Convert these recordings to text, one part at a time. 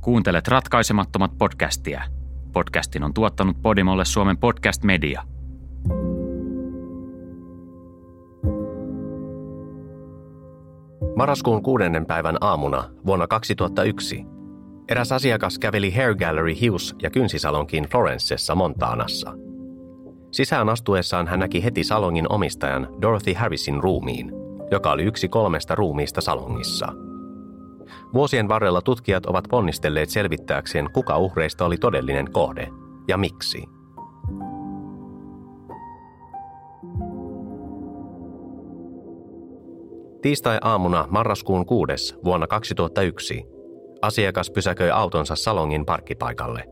Kuuntelet ratkaisemattomat podcastia. Podcastin on tuottanut Podimolle Suomen podcast media. Marraskuun kuudennen päivän aamuna vuonna 2001 eräs asiakas käveli Hair Gallery hius- ja kynsisalonkin Florencessa Montaanassa. Sisään astuessaan hän näki heti salongin omistajan Dorothy Harrisin ruumiin, joka oli yksi kolmesta ruumiista salongissa – Vuosien varrella tutkijat ovat ponnistelleet selvittääkseen, kuka uhreista oli todellinen kohde ja miksi. Tiistai-aamuna marraskuun 6. vuonna 2001 asiakas pysäköi autonsa salongin parkkipaikalle.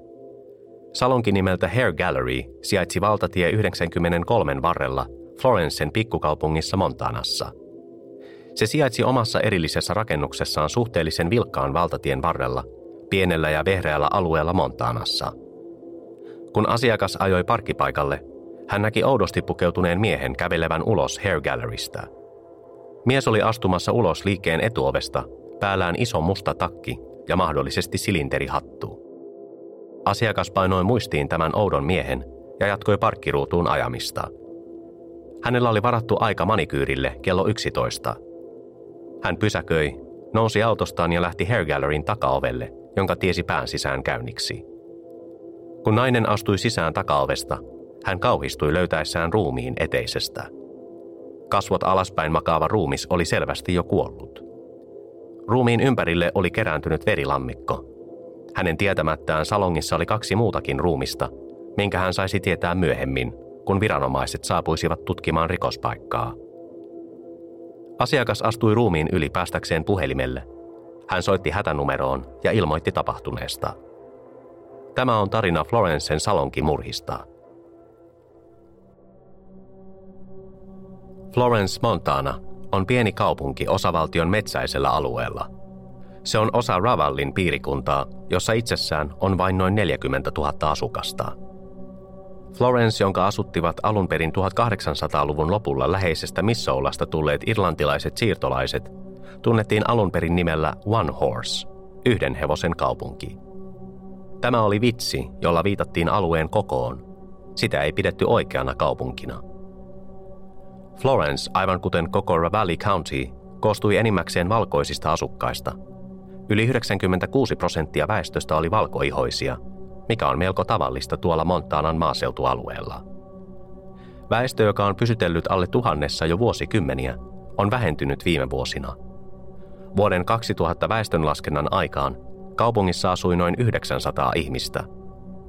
Salonki nimeltä Hair Gallery sijaitsi valtatie 93 varrella Florencen pikkukaupungissa Montanassa – se sijaitsi omassa erillisessä rakennuksessaan suhteellisen vilkkaan valtatien varrella, pienellä ja vehreällä alueella Montaanassa. Kun asiakas ajoi parkkipaikalle, hän näki oudosti pukeutuneen miehen kävelevän ulos Hair Gallerystä. Mies oli astumassa ulos liikkeen etuovesta, päällään iso musta takki ja mahdollisesti silinterihattu. Asiakas painoi muistiin tämän oudon miehen ja jatkoi parkkiruutuun ajamista. Hänellä oli varattu aika manikyyrille kello 11 – hän pysäköi, nousi autostaan ja lähti Hair Galleryn takaovelle, jonka tiesi pään sisään käynniksi. Kun nainen astui sisään takaovesta, hän kauhistui löytäessään ruumiin eteisestä. Kasvot alaspäin makaava ruumis oli selvästi jo kuollut. Ruumiin ympärille oli kerääntynyt verilammikko. Hänen tietämättään salongissa oli kaksi muutakin ruumista, minkä hän saisi tietää myöhemmin, kun viranomaiset saapuisivat tutkimaan rikospaikkaa – Asiakas astui ruumiin yli päästäkseen puhelimelle. Hän soitti hätänumeroon ja ilmoitti tapahtuneesta. Tämä on tarina Florencen murhista. Florence, Montana on pieni kaupunki osavaltion metsäisellä alueella. Se on osa Ravallin piirikuntaa, jossa itsessään on vain noin 40 000 asukasta. Florence, jonka asuttivat alun perin 1800-luvun lopulla läheisestä Missoulasta tulleet irlantilaiset siirtolaiset, tunnettiin alun perin nimellä One Horse, yhden hevosen kaupunki. Tämä oli vitsi, jolla viitattiin alueen kokoon. Sitä ei pidetty oikeana kaupunkina. Florence, aivan kuten koko Ravalli County, koostui enimmäkseen valkoisista asukkaista. Yli 96 prosenttia väestöstä oli valkoihoisia – mikä on melko tavallista tuolla Montanan maaseutualueella. Väestö, joka on pysytellyt alle tuhannessa jo vuosikymmeniä, on vähentynyt viime vuosina. Vuoden 2000 väestönlaskennan aikaan kaupungissa asui noin 900 ihmistä.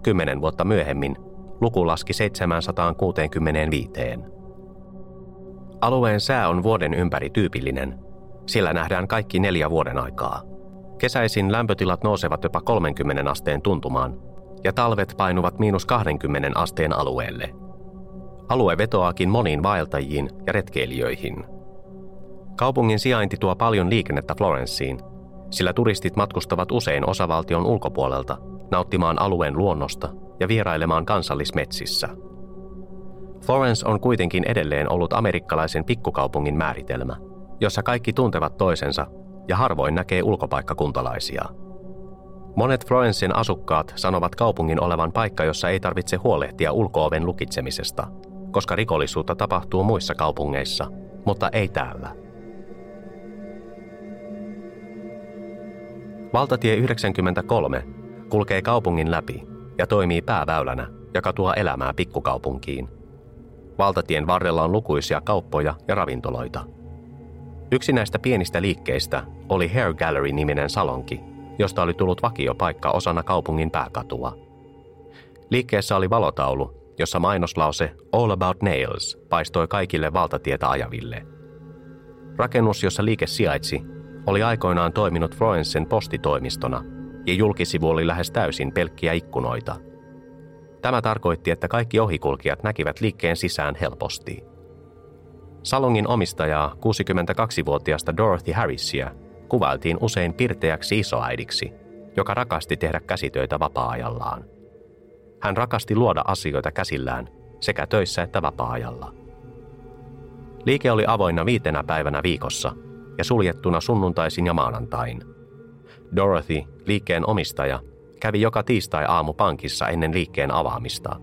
Kymmenen vuotta myöhemmin luku laski 765. Alueen sää on vuoden ympäri tyypillinen. Sillä nähdään kaikki neljä vuoden aikaa. Kesäisin lämpötilat nousevat jopa 30 asteen tuntumaan ja talvet painuvat miinus 20 asteen alueelle. Alue vetoaakin moniin vaeltajiin ja retkeilijöihin. Kaupungin sijainti tuo paljon liikennettä Florenceen, sillä turistit matkustavat usein osavaltion ulkopuolelta nauttimaan alueen luonnosta ja vierailemaan kansallismetsissä. Florence on kuitenkin edelleen ollut amerikkalaisen pikkukaupungin määritelmä, jossa kaikki tuntevat toisensa ja harvoin näkee ulkopaikkakuntalaisia – Monet Florencen asukkaat sanovat kaupungin olevan paikka, jossa ei tarvitse huolehtia ulkooven lukitsemisesta, koska rikollisuutta tapahtuu muissa kaupungeissa, mutta ei täällä. Valtatie 93 kulkee kaupungin läpi ja toimii pääväylänä, joka tuo elämää pikkukaupunkiin. Valtatien varrella on lukuisia kauppoja ja ravintoloita. Yksi näistä pienistä liikkeistä oli Hair Gallery-niminen salonki, josta oli tullut vakiopaikka osana kaupungin pääkatua. Liikkeessä oli valotaulu, jossa mainoslause All About Nails paistoi kaikille valtatietä ajaville. Rakennus, jossa liike sijaitsi, oli aikoinaan toiminut Florencen postitoimistona ja julkisivu oli lähes täysin pelkkiä ikkunoita. Tämä tarkoitti, että kaikki ohikulkijat näkivät liikkeen sisään helposti. Salongin omistajaa, 62-vuotiaasta Dorothy Harrisia, kuvailtiin usein pirteäksi isoäidiksi, joka rakasti tehdä käsitöitä vapaa-ajallaan. Hän rakasti luoda asioita käsillään sekä töissä että vapaa-ajalla. Liike oli avoinna viitenä päivänä viikossa ja suljettuna sunnuntaisin ja maanantain. Dorothy, liikkeen omistaja, kävi joka tiistai-aamu pankissa ennen liikkeen avaamista.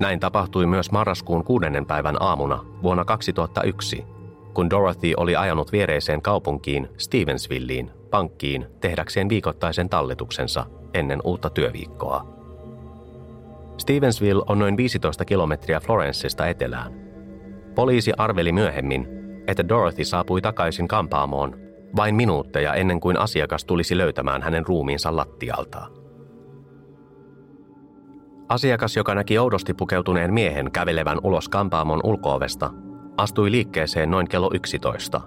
Näin tapahtui myös marraskuun kuudennen päivän aamuna vuonna 2001, kun Dorothy oli ajanut viereiseen kaupunkiin Stevensvilleen pankkiin tehdäkseen viikoittaisen talletuksensa ennen uutta työviikkoa. Stevensville on noin 15 kilometriä Florencesta etelään. Poliisi arveli myöhemmin, että Dorothy saapui takaisin kampaamoon vain minuutteja ennen kuin asiakas tulisi löytämään hänen ruumiinsa lattialta. Asiakas, joka näki oudosti pukeutuneen miehen kävelevän ulos kampaamon ulkoovesta, astui liikkeeseen noin kello 11.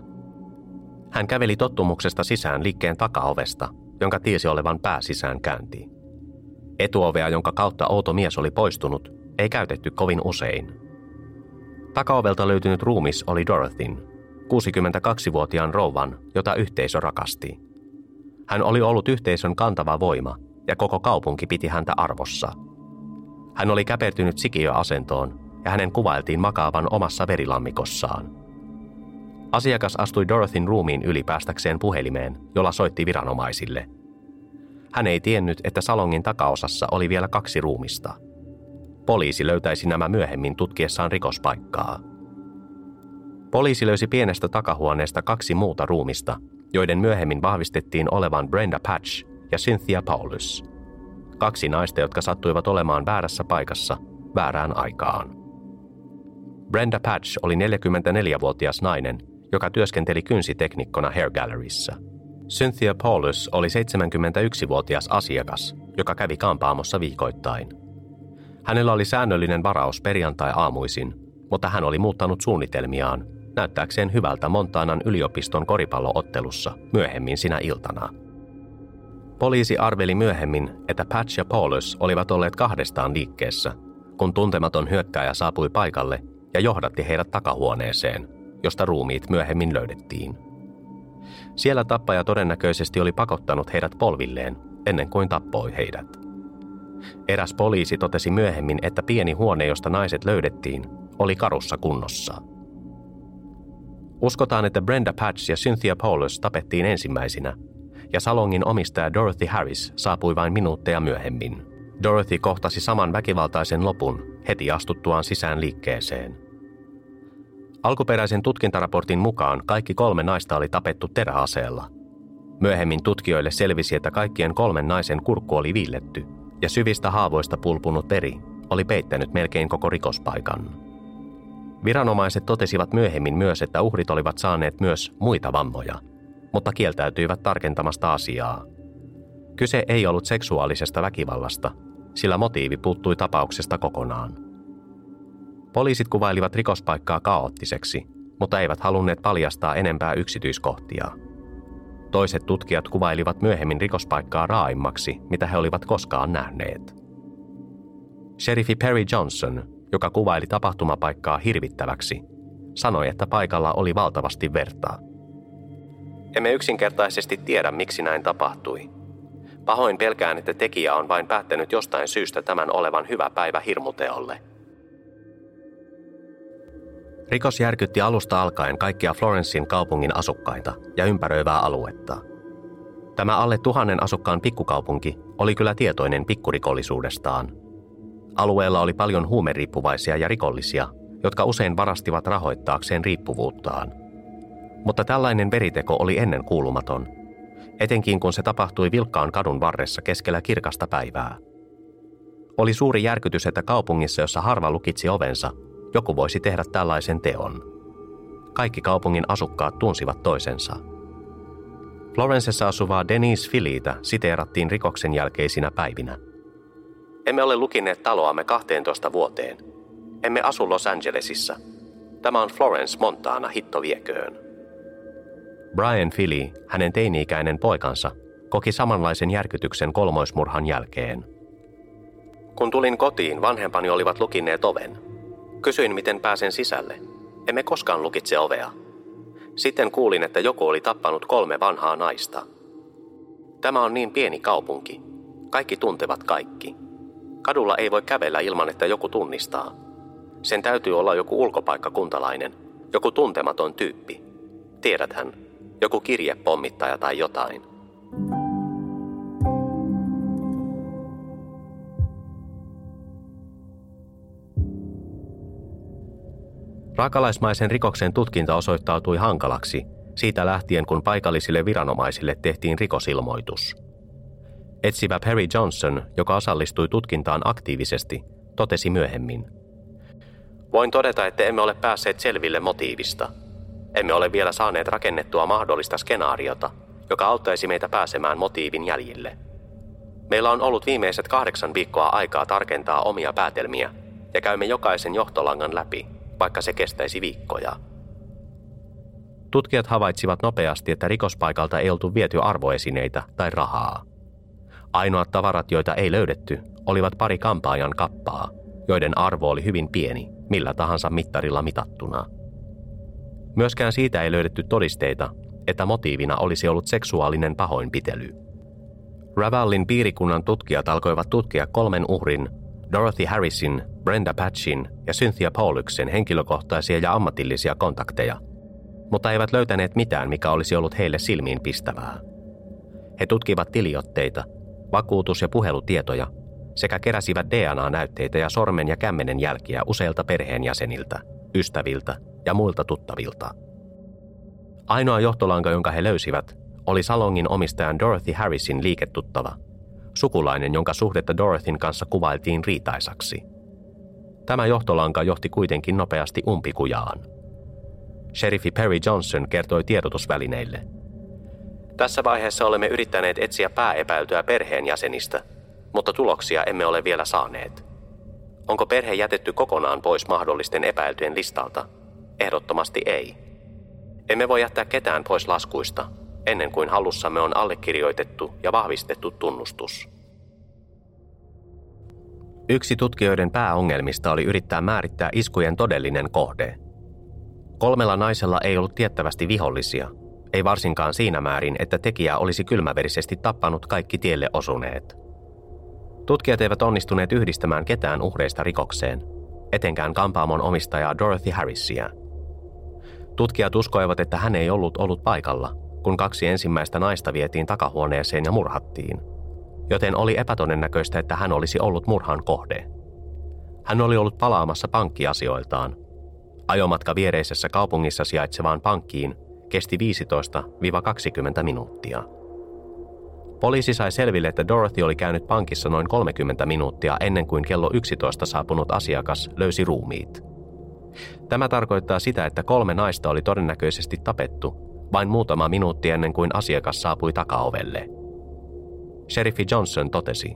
Hän käveli tottumuksesta sisään liikkeen takaovesta, jonka tiesi olevan pääsisään käynti. Etuovea, jonka kautta outo mies oli poistunut, ei käytetty kovin usein. Takaovelta löytynyt ruumis oli Dorothyn, 62-vuotiaan rouvan, jota yhteisö rakasti. Hän oli ollut yhteisön kantava voima ja koko kaupunki piti häntä arvossa. Hän oli käpertynyt sikiöasentoon ja hänen kuvailtiin makaavan omassa verilammikossaan. Asiakas astui Dorothyn ruumiin yli päästäkseen puhelimeen, jolla soitti viranomaisille. Hän ei tiennyt, että salongin takaosassa oli vielä kaksi ruumista. Poliisi löytäisi nämä myöhemmin tutkiessaan rikospaikkaa – Poliisi löysi pienestä takahuoneesta kaksi muuta ruumista, joiden myöhemmin vahvistettiin olevan Brenda Patch ja Cynthia Paulus. Kaksi naista, jotka sattuivat olemaan väärässä paikassa väärään aikaan. Brenda Patch oli 44-vuotias nainen, joka työskenteli kynsiteknikkona Hair Galleryssä. Cynthia Paulus oli 71-vuotias asiakas, joka kävi kampaamossa viikoittain. Hänellä oli säännöllinen varaus perjantai-aamuisin, mutta hän oli muuttanut suunnitelmiaan näyttääkseen hyvältä Montanan yliopiston koripalloottelussa myöhemmin sinä iltana. Poliisi arveli myöhemmin, että Patch ja Paulus olivat olleet kahdestaan liikkeessä, kun tuntematon hyökkääjä saapui paikalle ja johdatti heidät takahuoneeseen, josta ruumiit myöhemmin löydettiin. Siellä tappaja todennäköisesti oli pakottanut heidät polvilleen ennen kuin tappoi heidät. Eräs poliisi totesi myöhemmin, että pieni huone, josta naiset löydettiin, oli karussa kunnossa – Uskotaan, että Brenda Patch ja Cynthia Paulus tapettiin ensimmäisinä, ja salongin omistaja Dorothy Harris saapui vain minuutteja myöhemmin. Dorothy kohtasi saman väkivaltaisen lopun heti astuttuaan sisään liikkeeseen. Alkuperäisen tutkintaraportin mukaan kaikki kolme naista oli tapettu teräaseella. Myöhemmin tutkijoille selvisi, että kaikkien kolmen naisen kurkku oli viilletty, ja syvistä haavoista pulpunut veri oli peittänyt melkein koko rikospaikan. Viranomaiset totesivat myöhemmin myös, että uhrit olivat saaneet myös muita vammoja, mutta kieltäytyivät tarkentamasta asiaa. Kyse ei ollut seksuaalisesta väkivallasta, sillä motiivi puuttui tapauksesta kokonaan. Poliisit kuvailivat rikospaikkaa kaoottiseksi, mutta eivät halunneet paljastaa enempää yksityiskohtia. Toiset tutkijat kuvailivat myöhemmin rikospaikkaa raaimmaksi, mitä he olivat koskaan nähneet. Sheriffi Perry Johnson joka kuvaili tapahtumapaikkaa hirvittäväksi, sanoi, että paikalla oli valtavasti vertaa. Emme yksinkertaisesti tiedä, miksi näin tapahtui. Pahoin pelkään, että tekijä on vain päättänyt jostain syystä tämän olevan hyvä päivä hirmuteolle. Rikos järkytti alusta alkaen kaikkia Florensin kaupungin asukkaita ja ympäröivää aluetta. Tämä alle tuhannen asukkaan pikkukaupunki oli kyllä tietoinen pikkurikollisuudestaan – Alueella oli paljon huumeriippuvaisia ja rikollisia, jotka usein varastivat rahoittaakseen riippuvuuttaan. Mutta tällainen veriteko oli ennen kuulumaton, etenkin kun se tapahtui vilkkaan kadun varressa keskellä kirkasta päivää. Oli suuri järkytys, että kaupungissa, jossa harva lukitsi ovensa, joku voisi tehdä tällaisen teon. Kaikki kaupungin asukkaat tunsivat toisensa. Florencessa asuvaa Denise Filiitä siteerattiin rikoksen jälkeisinä päivinä – emme ole lukineet taloamme 12 vuoteen. Emme asu Los Angelesissa. Tämä on Florence Montana, hitto vieköön. Brian Philly, hänen teini-ikäinen poikansa, koki samanlaisen järkytyksen kolmoismurhan jälkeen. Kun tulin kotiin, vanhempani olivat lukineet oven. Kysyin, miten pääsen sisälle. Emme koskaan lukitse ovea. Sitten kuulin, että joku oli tappanut kolme vanhaa naista. Tämä on niin pieni kaupunki. Kaikki tuntevat kaikki. Kadulla ei voi kävellä ilman, että joku tunnistaa. Sen täytyy olla joku ulkopaikkakuntalainen, joku tuntematon tyyppi. Tiedäthän, joku kirjepommittaja tai jotain. Raakalaismaisen rikoksen tutkinta osoittautui hankalaksi siitä lähtien, kun paikallisille viranomaisille tehtiin rikosilmoitus. Etsivä Perry Johnson, joka osallistui tutkintaan aktiivisesti, totesi myöhemmin. Voin todeta, että emme ole päässeet selville motiivista. Emme ole vielä saaneet rakennettua mahdollista skenaariota, joka auttaisi meitä pääsemään motiivin jäljille. Meillä on ollut viimeiset kahdeksan viikkoa aikaa tarkentaa omia päätelmiä ja käymme jokaisen johtolangan läpi, vaikka se kestäisi viikkoja. Tutkijat havaitsivat nopeasti, että rikospaikalta ei oltu viety arvoesineitä tai rahaa. Ainoat tavarat, joita ei löydetty, olivat pari kampaajan kappaa, joiden arvo oli hyvin pieni, millä tahansa mittarilla mitattuna. Myöskään siitä ei löydetty todisteita, että motiivina olisi ollut seksuaalinen pahoinpitely. Ravallin piirikunnan tutkijat alkoivat tutkia kolmen uhrin, Dorothy Harrisin, Brenda Patchin ja Cynthia Paulyksen henkilökohtaisia ja ammatillisia kontakteja, mutta eivät löytäneet mitään, mikä olisi ollut heille silmiin pistävää. He tutkivat tiliotteita, vakuutus- ja puhelutietoja sekä keräsivät DNA-näytteitä ja sormen ja kämmenen jälkiä useilta perheenjäseniltä, ystäviltä ja muilta tuttavilta. Ainoa johtolanka, jonka he löysivät, oli salongin omistajan Dorothy Harrisin liiketuttava, sukulainen, jonka suhdetta Dorothyn kanssa kuvailtiin riitaisaksi. Tämä johtolanka johti kuitenkin nopeasti umpikujaan. Sheriffi Perry Johnson kertoi tiedotusvälineille. Tässä vaiheessa olemme yrittäneet etsiä pääepäiltyä perheenjäsenistä, mutta tuloksia emme ole vielä saaneet. Onko perhe jätetty kokonaan pois mahdollisten epäiltyjen listalta? Ehdottomasti ei. Emme voi jättää ketään pois laskuista, ennen kuin hallussamme on allekirjoitettu ja vahvistettu tunnustus. Yksi tutkijoiden pääongelmista oli yrittää määrittää iskujen todellinen kohde. Kolmella naisella ei ollut tiettävästi vihollisia, ei varsinkaan siinä määrin, että tekijä olisi kylmäverisesti tappanut kaikki tielle osuneet. Tutkijat eivät onnistuneet yhdistämään ketään uhreista rikokseen, etenkään kampaamon omistajaa Dorothy Harrisia. Tutkijat uskoivat, että hän ei ollut ollut paikalla, kun kaksi ensimmäistä naista vietiin takahuoneeseen ja murhattiin, joten oli epätodennäköistä, että hän olisi ollut murhan kohde. Hän oli ollut palaamassa pankkiasioiltaan. Ajomatka viereisessä kaupungissa sijaitsevaan pankkiin kesti 15-20 minuuttia. Poliisi sai selville, että Dorothy oli käynyt pankissa noin 30 minuuttia ennen kuin kello 11 saapunut asiakas löysi ruumiit. Tämä tarkoittaa sitä, että kolme naista oli todennäköisesti tapettu vain muutama minuutti ennen kuin asiakas saapui takaovelle. Sheriffi Johnson totesi.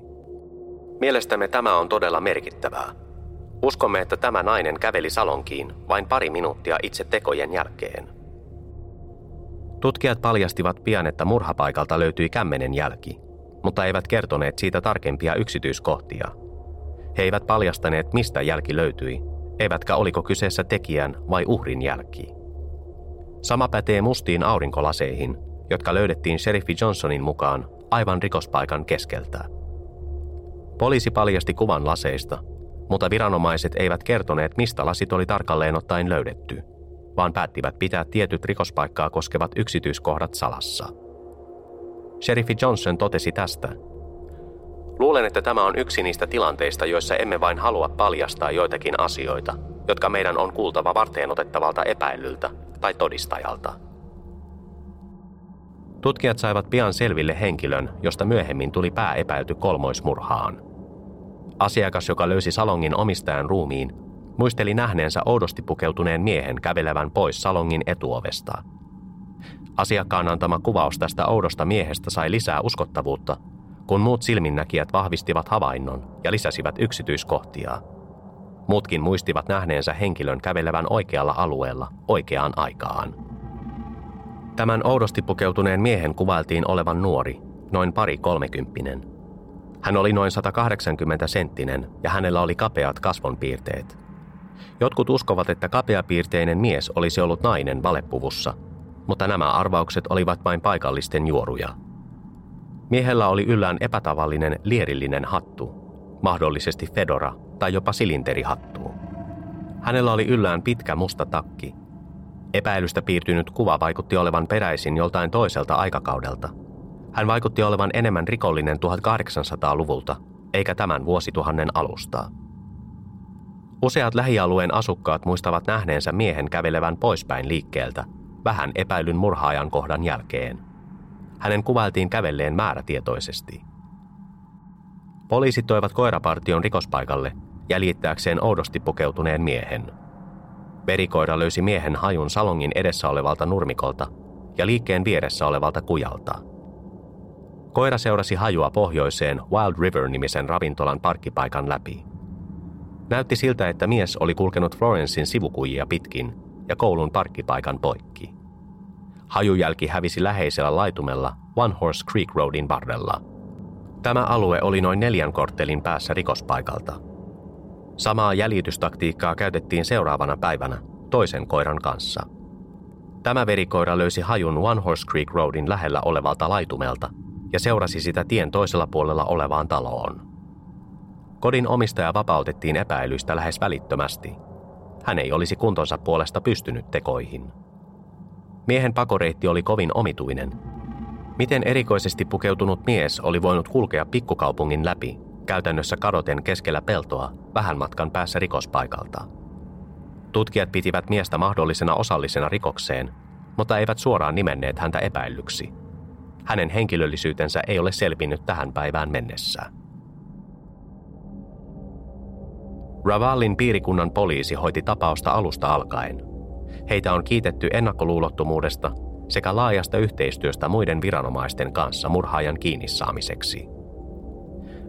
Mielestämme tämä on todella merkittävää. Uskomme, että tämä nainen käveli salonkiin vain pari minuuttia itse tekojen jälkeen. Tutkijat paljastivat pian, että murhapaikalta löytyi kämmenen jälki, mutta eivät kertoneet siitä tarkempia yksityiskohtia. He eivät paljastaneet, mistä jälki löytyi, eivätkä oliko kyseessä tekijän vai uhrin jälki. Sama pätee mustiin aurinkolaseihin, jotka löydettiin Sheriffi Johnsonin mukaan aivan rikospaikan keskeltä. Poliisi paljasti kuvan laseista, mutta viranomaiset eivät kertoneet, mistä lasit oli tarkalleen ottaen löydetty, vaan päättivät pitää tietyt rikospaikkaa koskevat yksityiskohdat salassa. Sheriffi Johnson totesi tästä. Luulen, että tämä on yksi niistä tilanteista, joissa emme vain halua paljastaa joitakin asioita, jotka meidän on kuultava varteen otettavalta epäilyltä tai todistajalta. Tutkijat saivat pian selville henkilön, josta myöhemmin tuli pääepäilty kolmoismurhaan. Asiakas, joka löysi salongin omistajan ruumiin, muisteli nähneensä oudosti pukeutuneen miehen kävelevän pois salongin etuovesta. Asiakkaan antama kuvaus tästä oudosta miehestä sai lisää uskottavuutta, kun muut silminnäkijät vahvistivat havainnon ja lisäsivät yksityiskohtia – Muutkin muistivat nähneensä henkilön kävelevän oikealla alueella oikeaan aikaan. Tämän oudosti pukeutuneen miehen kuvailtiin olevan nuori, noin pari kolmekymppinen. Hän oli noin 180 senttinen ja hänellä oli kapeat kasvonpiirteet. Jotkut uskovat, että kapeapiirteinen mies olisi ollut nainen valepuvussa, mutta nämä arvaukset olivat vain paikallisten juoruja. Miehellä oli yllään epätavallinen lierillinen hattu, mahdollisesti fedora tai jopa silinterihattuun. Hänellä oli yllään pitkä musta takki. Epäilystä piirtynyt kuva vaikutti olevan peräisin joltain toiselta aikakaudelta. Hän vaikutti olevan enemmän rikollinen 1800-luvulta, eikä tämän vuosituhannen alusta. Useat lähialueen asukkaat muistavat nähneensä miehen kävelevän poispäin liikkeeltä vähän epäilyn murhaajan kohdan jälkeen. Hänen kuvailtiin kävelleen määrätietoisesti. Poliisit toivat koirapartion rikospaikalle jäljittääkseen oudosti pukeutuneen miehen. Verikoira löysi miehen hajun salongin edessä olevalta nurmikolta ja liikkeen vieressä olevalta kujalta. Koira seurasi hajua pohjoiseen Wild River-nimisen ravintolan parkkipaikan läpi. Näytti siltä, että mies oli kulkenut Florensin sivukujia pitkin ja koulun parkkipaikan poikki. Hajujälki hävisi läheisellä laitumella One Horse Creek Roadin varrella. Tämä alue oli noin neljän korttelin päässä rikospaikalta. Samaa jäljitystaktiikkaa käytettiin seuraavana päivänä toisen koiran kanssa. Tämä verikoira löysi hajun One Horse Creek Roadin lähellä olevalta laitumelta ja seurasi sitä tien toisella puolella olevaan taloon. Kodin omistaja vapautettiin epäilystä lähes välittömästi. Hän ei olisi kuntonsa puolesta pystynyt tekoihin. Miehen pakoreitti oli kovin omituinen. Miten erikoisesti pukeutunut mies oli voinut kulkea pikkukaupungin läpi, käytännössä kadoten keskellä peltoa, vähän matkan päässä rikospaikalta. Tutkijat pitivät miestä mahdollisena osallisena rikokseen, mutta eivät suoraan nimenneet häntä epäillyksi. Hänen henkilöllisyytensä ei ole selvinnyt tähän päivään mennessä. Ravallin piirikunnan poliisi hoiti tapausta alusta alkaen – Heitä on kiitetty ennakkoluulottomuudesta sekä laajasta yhteistyöstä muiden viranomaisten kanssa murhaajan kiinni saamiseksi.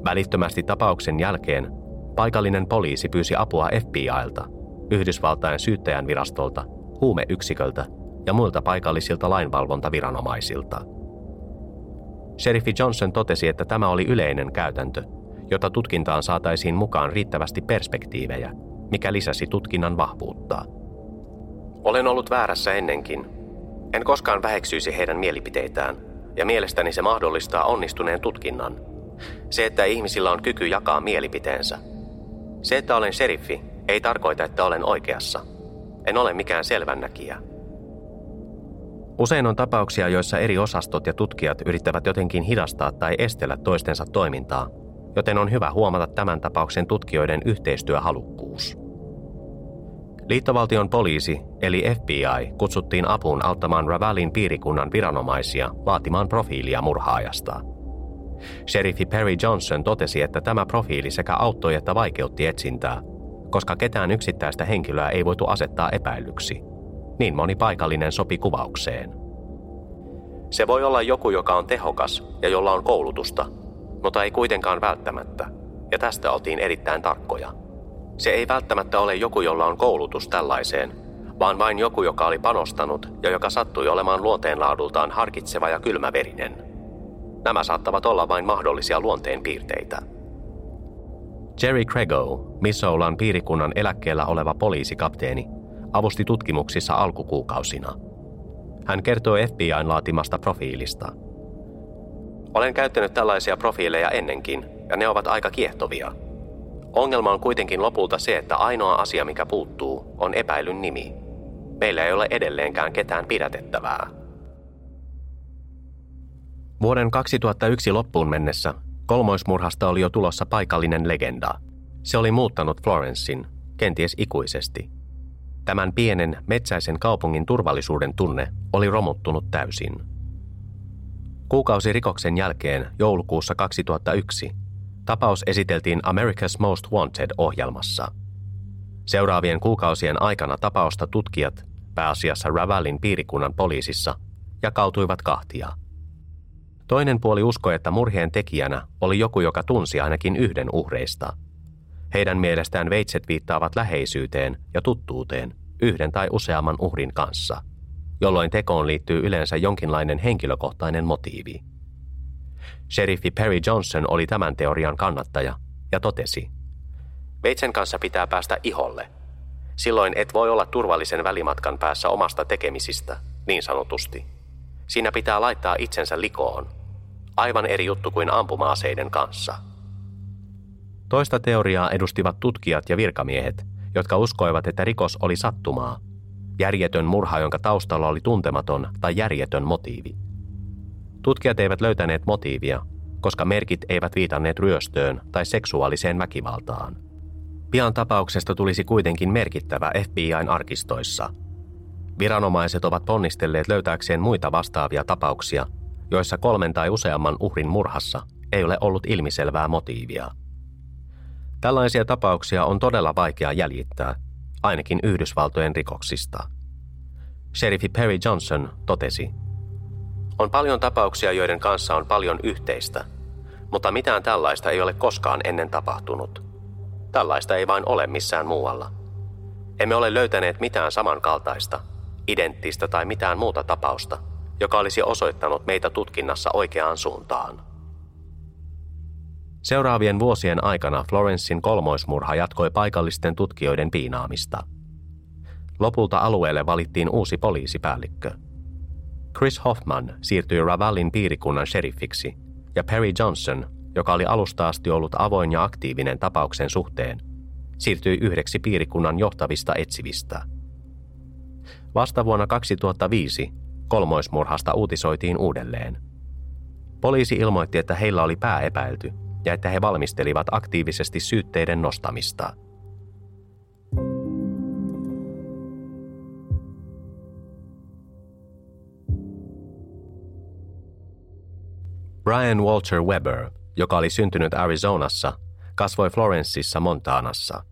Välittömästi tapauksen jälkeen paikallinen poliisi pyysi apua FBIlta, Yhdysvaltain syyttäjän virastolta, huumeyksiköltä ja muilta paikallisilta lainvalvontaviranomaisilta. Sheriffi Johnson totesi, että tämä oli yleinen käytäntö, jota tutkintaan saataisiin mukaan riittävästi perspektiivejä, mikä lisäsi tutkinnan vahvuutta. Olen ollut väärässä ennenkin. En koskaan väheksyisi heidän mielipiteitään, ja mielestäni se mahdollistaa onnistuneen tutkinnan. Se, että ihmisillä on kyky jakaa mielipiteensä. Se, että olen sheriffi, ei tarkoita, että olen oikeassa. En ole mikään selvännäkijä. Usein on tapauksia, joissa eri osastot ja tutkijat yrittävät jotenkin hidastaa tai estellä toistensa toimintaa, joten on hyvä huomata tämän tapauksen tutkijoiden yhteistyöhalukkuus. Liittovaltion poliisi, eli FBI, kutsuttiin apuun auttamaan Ravallin piirikunnan viranomaisia vaatimaan profiilia murhaajasta. Sheriffi Perry Johnson totesi, että tämä profiili sekä auttoi että vaikeutti etsintää, koska ketään yksittäistä henkilöä ei voitu asettaa epäilyksi. Niin moni paikallinen sopi kuvaukseen. Se voi olla joku, joka on tehokas ja jolla on koulutusta, mutta ei kuitenkaan välttämättä, ja tästä oltiin erittäin tarkkoja. Se ei välttämättä ole joku, jolla on koulutus tällaiseen, vaan vain joku, joka oli panostanut ja joka sattui olemaan luonteenlaadultaan harkitseva ja kylmäverinen. Nämä saattavat olla vain mahdollisia luonteenpiirteitä. Jerry Crego, Missoulan piirikunnan eläkkeellä oleva poliisikapteeni, avusti tutkimuksissa alkukuukausina. Hän kertoi FBIn laatimasta profiilista. Olen käyttänyt tällaisia profiileja ennenkin, ja ne ovat aika kiehtovia – Ongelma on kuitenkin lopulta se, että ainoa asia, mikä puuttuu, on epäilyn nimi. Meillä ei ole edelleenkään ketään pidätettävää. Vuoden 2001 loppuun mennessä kolmoismurhasta oli jo tulossa paikallinen legenda. Se oli muuttanut Florensin, kenties ikuisesti. Tämän pienen metsäisen kaupungin turvallisuuden tunne oli romuttunut täysin. Kuukausi rikoksen jälkeen, joulukuussa 2001, Tapaus esiteltiin America's Most Wanted-ohjelmassa. Seuraavien kuukausien aikana tapausta tutkijat, pääasiassa Ravallin piirikunnan poliisissa, jakautuivat kahtia. Toinen puoli uskoi, että murheen tekijänä oli joku, joka tunsi ainakin yhden uhreista. Heidän mielestään veitset viittaavat läheisyyteen ja tuttuuteen yhden tai useamman uhrin kanssa, jolloin tekoon liittyy yleensä jonkinlainen henkilökohtainen motiivi. Sheriffi Perry Johnson oli tämän teorian kannattaja ja totesi, Veitsen kanssa pitää päästä iholle. Silloin et voi olla turvallisen välimatkan päässä omasta tekemisistä, niin sanotusti. Siinä pitää laittaa itsensä likoon. Aivan eri juttu kuin ampumaaseiden kanssa. Toista teoriaa edustivat tutkijat ja virkamiehet, jotka uskoivat, että rikos oli sattumaa. Järjetön murha, jonka taustalla oli tuntematon tai järjetön motiivi. Tutkijat eivät löytäneet motiivia, koska merkit eivät viitanneet ryöstöön tai seksuaaliseen väkivaltaan. Pian tapauksesta tulisi kuitenkin merkittävä FBIn arkistoissa. Viranomaiset ovat ponnistelleet löytääkseen muita vastaavia tapauksia, joissa kolmen tai useamman uhrin murhassa ei ole ollut ilmiselvää motiivia. Tällaisia tapauksia on todella vaikea jäljittää, ainakin Yhdysvaltojen rikoksista. Sheriffi Perry Johnson totesi, On paljon tapauksia, joiden kanssa on paljon yhteistä, mutta mitään tällaista ei ole koskaan ennen tapahtunut. Tällaista ei vain ole missään muualla. Emme ole löytäneet mitään samankaltaista, identtistä tai mitään muuta tapausta, joka olisi osoittanut meitä tutkinnassa oikeaan suuntaan. Seuraavien vuosien aikana Florencein kolmoismurha jatkoi paikallisten tutkijoiden piinaamista. Lopulta alueelle valittiin uusi poliisipäällikkö. Chris Hoffman siirtyi Ravallin piirikunnan sheriffiksi ja Perry Johnson, joka oli alusta asti ollut avoin ja aktiivinen tapauksen suhteen, siirtyi yhdeksi piirikunnan johtavista etsivistä. Vasta vuonna 2005 kolmoismurhasta uutisoitiin uudelleen. Poliisi ilmoitti, että heillä oli pääepäilty – ja että he valmistelivat aktiivisesti syytteiden nostamista. Brian Walter Weber, joka oli syntynyt Arizonassa, kasvoi Florenceissa Montanassa.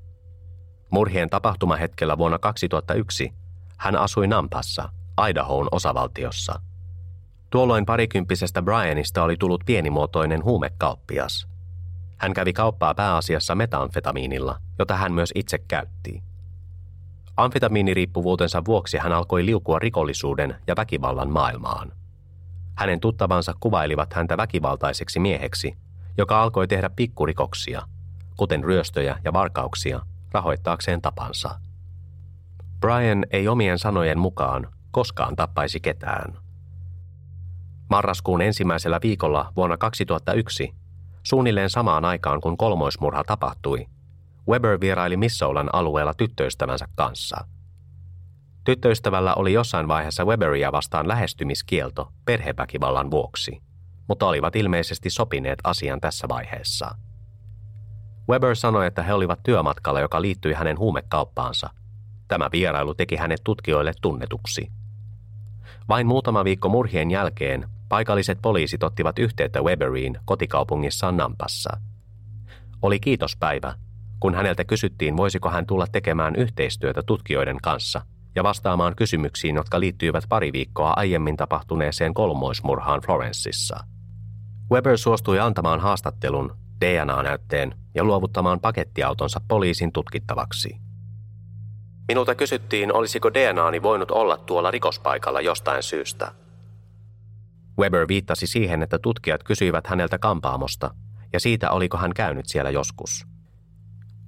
Murhien tapahtumahetkellä vuonna 2001 hän asui Nampassa, Idahoon osavaltiossa. Tuolloin parikymppisestä Brianista oli tullut pienimuotoinen huumekauppias – hän kävi kauppaa pääasiassa metamfetamiinilla, jota hän myös itse käytti. Amfetamiiniriippuvuutensa vuoksi hän alkoi liukua rikollisuuden ja väkivallan maailmaan. Hänen tuttavansa kuvailivat häntä väkivaltaiseksi mieheksi, joka alkoi tehdä pikkurikoksia, kuten ryöstöjä ja varkauksia, rahoittaakseen tapansa. Brian ei omien sanojen mukaan koskaan tappaisi ketään. Marraskuun ensimmäisellä viikolla vuonna 2001 Suunnilleen samaan aikaan, kun kolmoismurha tapahtui, Weber vieraili Missoulan alueella tyttöystävänsä kanssa. Tyttöystävällä oli jossain vaiheessa Weberia vastaan lähestymiskielto perheväkivallan vuoksi, mutta olivat ilmeisesti sopineet asian tässä vaiheessa. Weber sanoi, että he olivat työmatkalla, joka liittyi hänen huumekauppaansa. Tämä vierailu teki hänet tutkijoille tunnetuksi. Vain muutama viikko murhien jälkeen Paikalliset poliisit ottivat yhteyttä Weberiin kotikaupungissaan Nampassa. Oli kiitospäivä, kun häneltä kysyttiin, voisiko hän tulla tekemään yhteistyötä tutkijoiden kanssa ja vastaamaan kysymyksiin, jotka liittyivät pari viikkoa aiemmin tapahtuneeseen kolmoismurhaan Florenceissa. Weber suostui antamaan haastattelun, DNA-näytteen ja luovuttamaan pakettiautonsa poliisin tutkittavaksi. Minulta kysyttiin, olisiko DNAni voinut olla tuolla rikospaikalla jostain syystä – Weber viittasi siihen, että tutkijat kysyivät häneltä kampaamosta ja siitä oliko hän käynyt siellä joskus.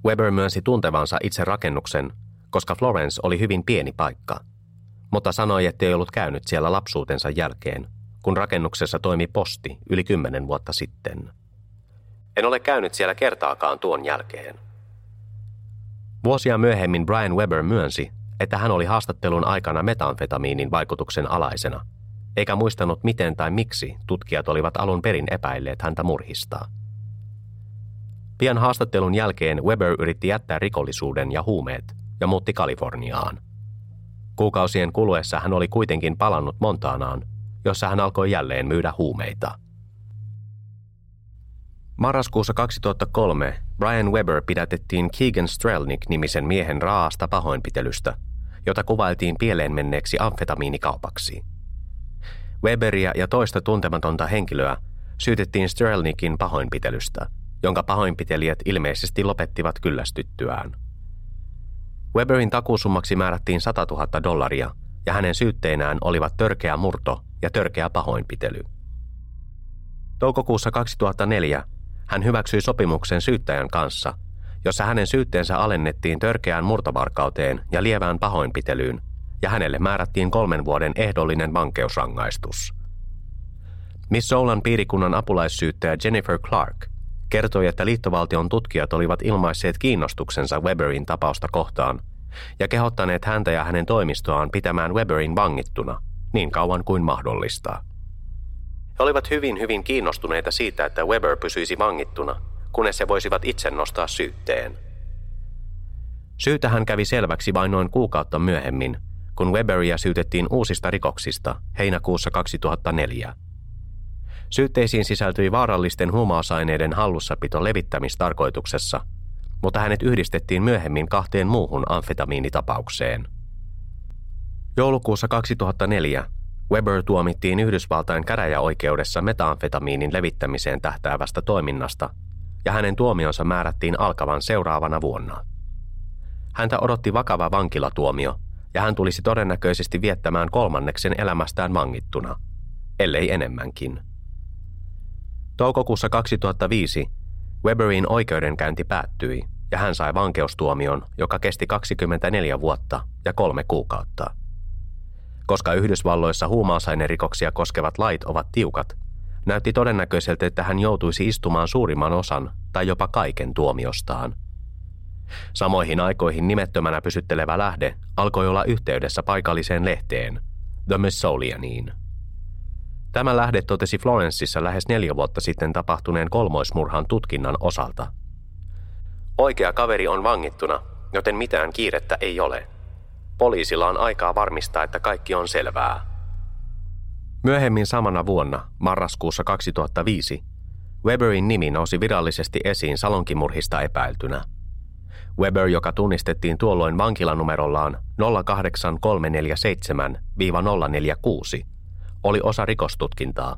Weber myönsi tuntevansa itse rakennuksen, koska Florence oli hyvin pieni paikka, mutta sanoi, ettei ollut käynyt siellä lapsuutensa jälkeen, kun rakennuksessa toimi posti yli kymmenen vuotta sitten. En ole käynyt siellä kertaakaan tuon jälkeen. Vuosia myöhemmin Brian Weber myönsi, että hän oli haastattelun aikana metamfetamiinin vaikutuksen alaisena – eikä muistanut miten tai miksi tutkijat olivat alun perin epäilleet häntä murhista. Pian haastattelun jälkeen Weber yritti jättää rikollisuuden ja huumeet ja muutti Kaliforniaan. Kuukausien kuluessa hän oli kuitenkin palannut Montaanaan, jossa hän alkoi jälleen myydä huumeita. Marraskuussa 2003 Brian Weber pidätettiin Keegan Strelnik-nimisen miehen raasta pahoinpitelystä, jota kuvailtiin pieleen menneeksi amfetamiinikaupaksi – Weberia ja toista tuntematonta henkilöä syytettiin Sterlnikin pahoinpitelystä, jonka pahoinpitelijät ilmeisesti lopettivat kyllästyttyään. Weberin takuusummaksi määrättiin 100 000 dollaria ja hänen syytteinään olivat törkeä murto ja törkeä pahoinpitely. Toukokuussa 2004 hän hyväksyi sopimuksen syyttäjän kanssa, jossa hänen syytteensä alennettiin törkeään murtovarkauteen ja lievään pahoinpitelyyn ja hänelle määrättiin kolmen vuoden ehdollinen vankeusrangaistus. Miss Soulan piirikunnan apulaissyyttäjä Jennifer Clark kertoi, että liittovaltion tutkijat olivat ilmaisseet kiinnostuksensa Weberin tapausta kohtaan ja kehottaneet häntä ja hänen toimistoaan pitämään Weberin vangittuna niin kauan kuin mahdollista. He olivat hyvin hyvin kiinnostuneita siitä, että Weber pysyisi vangittuna, kunnes he voisivat itse nostaa syytteen. Syytähän kävi selväksi vain noin kuukautta myöhemmin, kun Weberia syytettiin uusista rikoksista heinäkuussa 2004. Syytteisiin sisältyi vaarallisten huumausaineiden hallussapito levittämistarkoituksessa, mutta hänet yhdistettiin myöhemmin kahteen muuhun amfetamiinitapaukseen. Joulukuussa 2004 Weber tuomittiin Yhdysvaltain käräjäoikeudessa metamfetamiinin levittämiseen tähtäävästä toiminnasta, ja hänen tuomionsa määrättiin alkavan seuraavana vuonna. Häntä odotti vakava vankilatuomio, ja hän tulisi todennäköisesti viettämään kolmanneksen elämästään vangittuna, ellei enemmänkin. Toukokuussa 2005 Weberin oikeudenkäynti päättyi ja hän sai vankeustuomion, joka kesti 24 vuotta ja kolme kuukautta. Koska Yhdysvalloissa huumausainerikoksia koskevat lait ovat tiukat, näytti todennäköiseltä, että hän joutuisi istumaan suurimman osan tai jopa kaiken tuomiostaan. Samoihin aikoihin nimettömänä pysyttelevä lähde alkoi olla yhteydessä paikalliseen lehteen, The Missoulianiin. Tämä lähde totesi Florenceissa lähes neljä vuotta sitten tapahtuneen kolmoismurhan tutkinnan osalta. Oikea kaveri on vangittuna, joten mitään kiirettä ei ole. Poliisilla on aikaa varmistaa, että kaikki on selvää. Myöhemmin samana vuonna, marraskuussa 2005, Weberin nimi nousi virallisesti esiin salonkimurhista epäiltynä. Weber, joka tunnistettiin tuolloin vankilanumerollaan 08347-046, oli osa rikostutkintaa,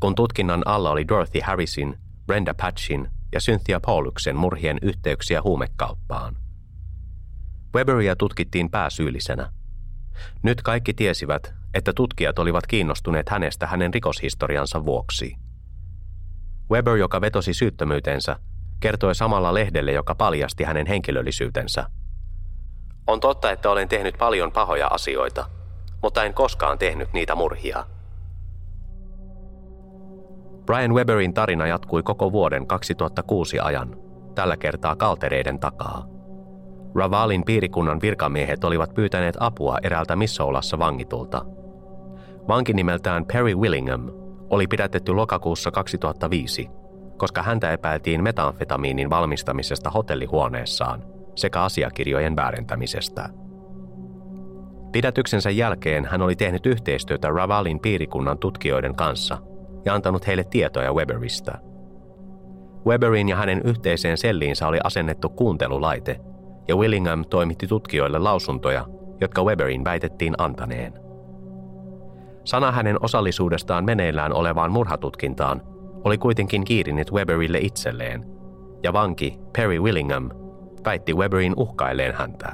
kun tutkinnan alla oli Dorothy Harrisin, Brenda Patchin ja Cynthia Pauluksen murhien yhteyksiä huumekauppaan. Weberia tutkittiin pääsyyllisenä. Nyt kaikki tiesivät, että tutkijat olivat kiinnostuneet hänestä hänen rikoshistoriansa vuoksi. Weber, joka vetosi syyttömyytensä, kertoi samalla lehdelle, joka paljasti hänen henkilöllisyytensä. On totta, että olen tehnyt paljon pahoja asioita, mutta en koskaan tehnyt niitä murhia. Brian Weberin tarina jatkui koko vuoden 2006 ajan, tällä kertaa kaltereiden takaa. Ravalin piirikunnan virkamiehet olivat pyytäneet apua eräältä Missoulassa vangitulta. Vanki nimeltään Perry Willingham oli pidätetty lokakuussa 2005, koska häntä epäiltiin metamfetamiinin valmistamisesta hotellihuoneessaan sekä asiakirjojen väärentämisestä. Pidätyksensä jälkeen hän oli tehnyt yhteistyötä Ravalin piirikunnan tutkijoiden kanssa ja antanut heille tietoja Weberistä. Weberin ja hänen yhteiseen selliinsä oli asennettu kuuntelulaite – ja Willingham toimitti tutkijoille lausuntoja, jotka Weberin väitettiin antaneen. Sana hänen osallisuudestaan meneillään olevaan murhatutkintaan oli kuitenkin kiirinyt Weberille itselleen, ja vanki Perry Willingham väitti Weberin uhkailleen häntä.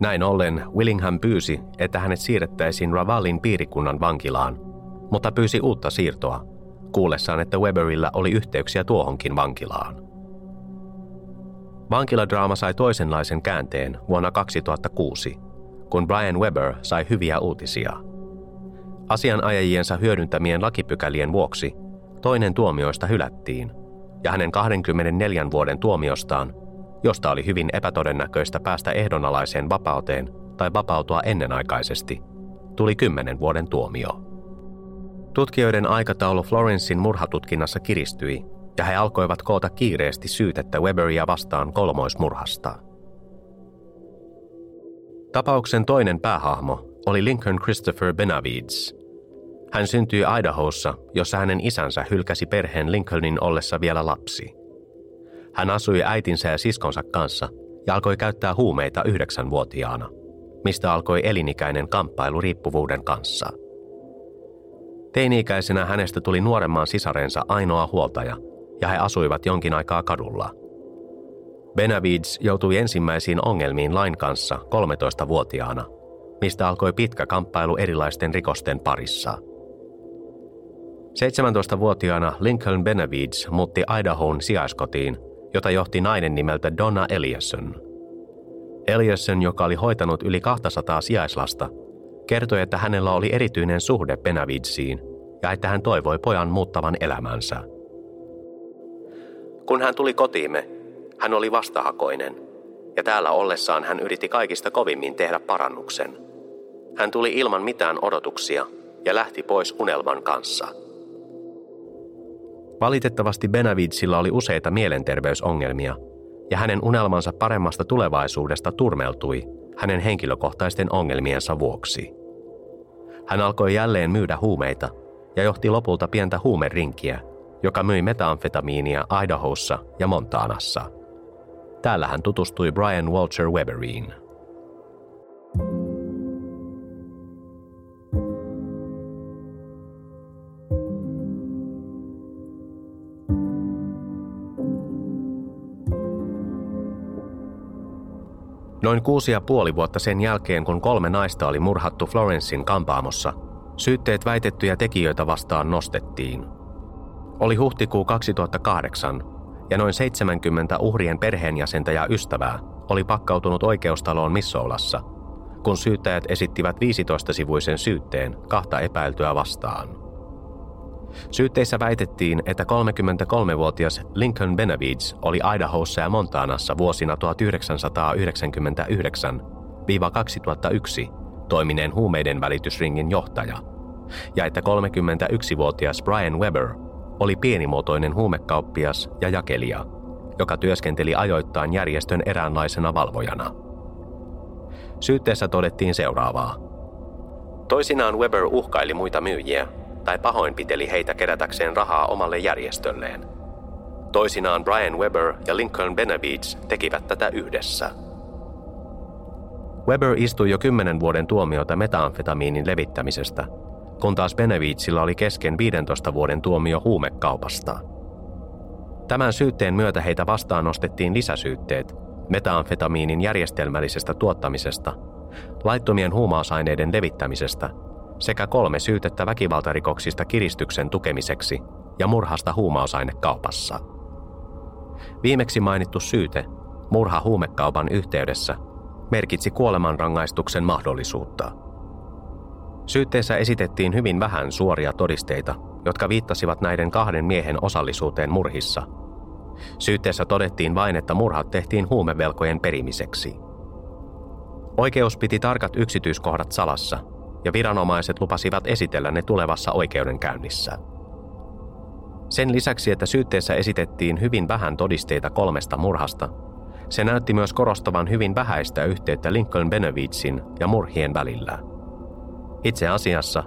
Näin ollen Willingham pyysi, että hänet siirrettäisiin Ravalin piirikunnan vankilaan, mutta pyysi uutta siirtoa, kuullessaan, että Weberillä oli yhteyksiä tuohonkin vankilaan. Vankiladraama sai toisenlaisen käänteen vuonna 2006, kun Brian Weber sai hyviä uutisia. Asianajajiensa hyödyntämien lakipykälien vuoksi toinen tuomioista hylättiin, ja hänen 24 vuoden tuomiostaan, josta oli hyvin epätodennäköistä päästä ehdonalaiseen vapauteen tai vapautua ennenaikaisesti, tuli 10 vuoden tuomio. Tutkijoiden aikataulu Florencein murhatutkinnassa kiristyi ja he alkoivat koota kiireesti syytettä Weberia vastaan kolmoismurhasta. Tapauksen toinen päähahmo oli Lincoln Christopher Benavides. Hän syntyi Idahossa, jossa hänen isänsä hylkäsi perheen Lincolnin ollessa vielä lapsi. Hän asui äitinsä ja siskonsa kanssa ja alkoi käyttää huumeita yhdeksänvuotiaana, mistä alkoi elinikäinen kamppailu riippuvuuden kanssa. Teini-ikäisenä hänestä tuli nuoremman sisarensa ainoa huoltaja – ja he asuivat jonkin aikaa kadulla. Benavides joutui ensimmäisiin ongelmiin lain kanssa 13-vuotiaana, mistä alkoi pitkä kamppailu erilaisten rikosten parissa. 17-vuotiaana Lincoln Benavides muutti Idahoon sijaiskotiin, jota johti nainen nimeltä Donna Eliasson. Eliasson, joka oli hoitanut yli 200 sijaislasta, kertoi, että hänellä oli erityinen suhde Benavidesiin ja että hän toivoi pojan muuttavan elämänsä – kun hän tuli kotiimme, hän oli vastahakoinen, ja täällä ollessaan hän yritti kaikista kovimmin tehdä parannuksen. Hän tuli ilman mitään odotuksia ja lähti pois unelman kanssa. Valitettavasti Benavidsilla oli useita mielenterveysongelmia, ja hänen unelmansa paremmasta tulevaisuudesta turmeltui hänen henkilökohtaisten ongelmiensa vuoksi. Hän alkoi jälleen myydä huumeita ja johti lopulta pientä huumerinkiä, joka myi metamfetamiinia Idahossa ja Montanassa. Täällä hän tutustui Brian Walter Weberiin. Noin kuusi ja puoli vuotta sen jälkeen, kun kolme naista oli murhattu Florensin kampaamossa, syytteet väitettyjä tekijöitä vastaan nostettiin. Oli huhtikuu 2008 ja noin 70 uhrien perheenjäsentä ja ystävää oli pakkautunut oikeustaloon Missoulassa, kun syyttäjät esittivät 15-sivuisen syytteen kahta epäiltyä vastaan. Syytteissä väitettiin, että 33-vuotias Lincoln Benavides oli Idahossa ja Montanassa vuosina 1999-2001 toimineen huumeiden välitysringin johtaja, ja että 31-vuotias Brian Weber oli pienimuotoinen huumekauppias ja jakelija, joka työskenteli ajoittain järjestön eräänlaisena valvojana. Syytteessä todettiin seuraavaa. Toisinaan Weber uhkaili muita myyjiä tai pahoinpiteli heitä kerätäkseen rahaa omalle järjestölleen. Toisinaan Brian Weber ja Lincoln Benavides tekivät tätä yhdessä. Weber istui jo kymmenen vuoden tuomiota metamfetamiinin levittämisestä, kun taas Benavidesilla oli kesken 15 vuoden tuomio huumekaupasta. Tämän syytteen myötä heitä vastaan nostettiin lisäsyytteet metamfetamiinin järjestelmällisestä tuottamisesta, laittomien huumausaineiden levittämisestä sekä kolme syytettä väkivaltarikoksista kiristyksen tukemiseksi ja murhasta huumausainekaupassa. Viimeksi mainittu syyte, murha huumekaupan yhteydessä, merkitsi kuolemanrangaistuksen mahdollisuutta. Syytteessä esitettiin hyvin vähän suoria todisteita, jotka viittasivat näiden kahden miehen osallisuuteen murhissa. Syytteessä todettiin vain, että murhat tehtiin huumevelkojen perimiseksi. Oikeus piti tarkat yksityiskohdat salassa – ja viranomaiset lupasivat esitellä ne tulevassa oikeudenkäynnissä. Sen lisäksi, että syytteessä esitettiin hyvin vähän todisteita kolmesta murhasta, se näytti myös korostavan hyvin vähäistä yhteyttä Lincoln Benevidesin ja murhien välillä. Itse asiassa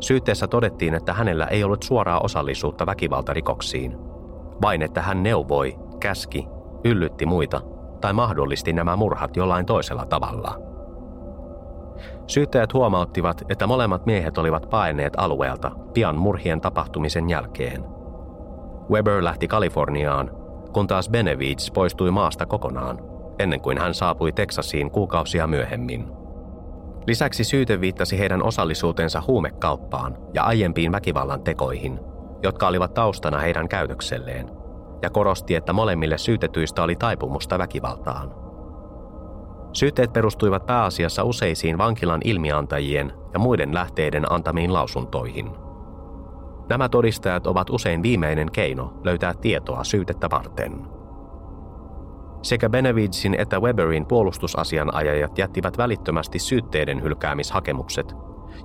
syytteessä todettiin, että hänellä ei ollut suoraa osallisuutta väkivaltarikoksiin, vain että hän neuvoi, käski, yllytti muita tai mahdollisti nämä murhat jollain toisella tavalla – Syyttäjät huomauttivat, että molemmat miehet olivat paenneet alueelta pian murhien tapahtumisen jälkeen. Weber lähti Kaliforniaan, kun taas Benevides poistui maasta kokonaan, ennen kuin hän saapui Teksasiin kuukausia myöhemmin. Lisäksi syyte viittasi heidän osallisuutensa huumekauppaan ja aiempiin väkivallan tekoihin, jotka olivat taustana heidän käytökselleen, ja korosti, että molemmille syytetyistä oli taipumusta väkivaltaan. Syytteet perustuivat pääasiassa useisiin vankilan ilmiantajien ja muiden lähteiden antamiin lausuntoihin. Nämä todistajat ovat usein viimeinen keino löytää tietoa syytettä varten. Sekä Benevidesin että Weberin puolustusasianajajat jättivät välittömästi syytteiden hylkäämishakemukset,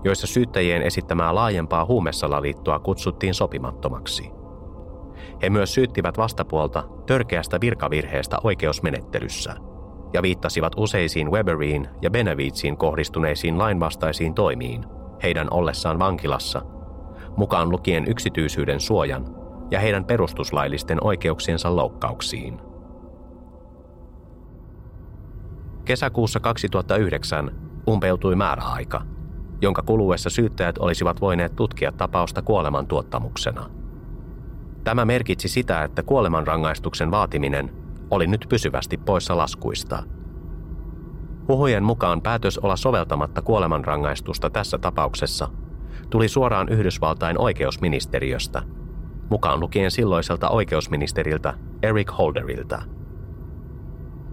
joissa syyttäjien esittämää laajempaa huumesalaliittoa kutsuttiin sopimattomaksi. He myös syyttivät vastapuolta törkeästä virkavirheestä oikeusmenettelyssä – ja viittasivat useisiin Weberiin ja Benavidesin kohdistuneisiin lainvastaisiin toimiin heidän ollessaan vankilassa, mukaan lukien yksityisyyden suojan ja heidän perustuslaillisten oikeuksiensa loukkauksiin. Kesäkuussa 2009 umpeutui määräaika, jonka kuluessa syyttäjät olisivat voineet tutkia tapausta kuoleman tuottamuksena. Tämä merkitsi sitä, että kuolemanrangaistuksen vaatiminen oli nyt pysyvästi poissa laskuista. Huhujen mukaan päätös olla soveltamatta kuolemanrangaistusta tässä tapauksessa tuli suoraan Yhdysvaltain oikeusministeriöstä, mukaan lukien silloiselta oikeusministeriltä Eric Holderilta.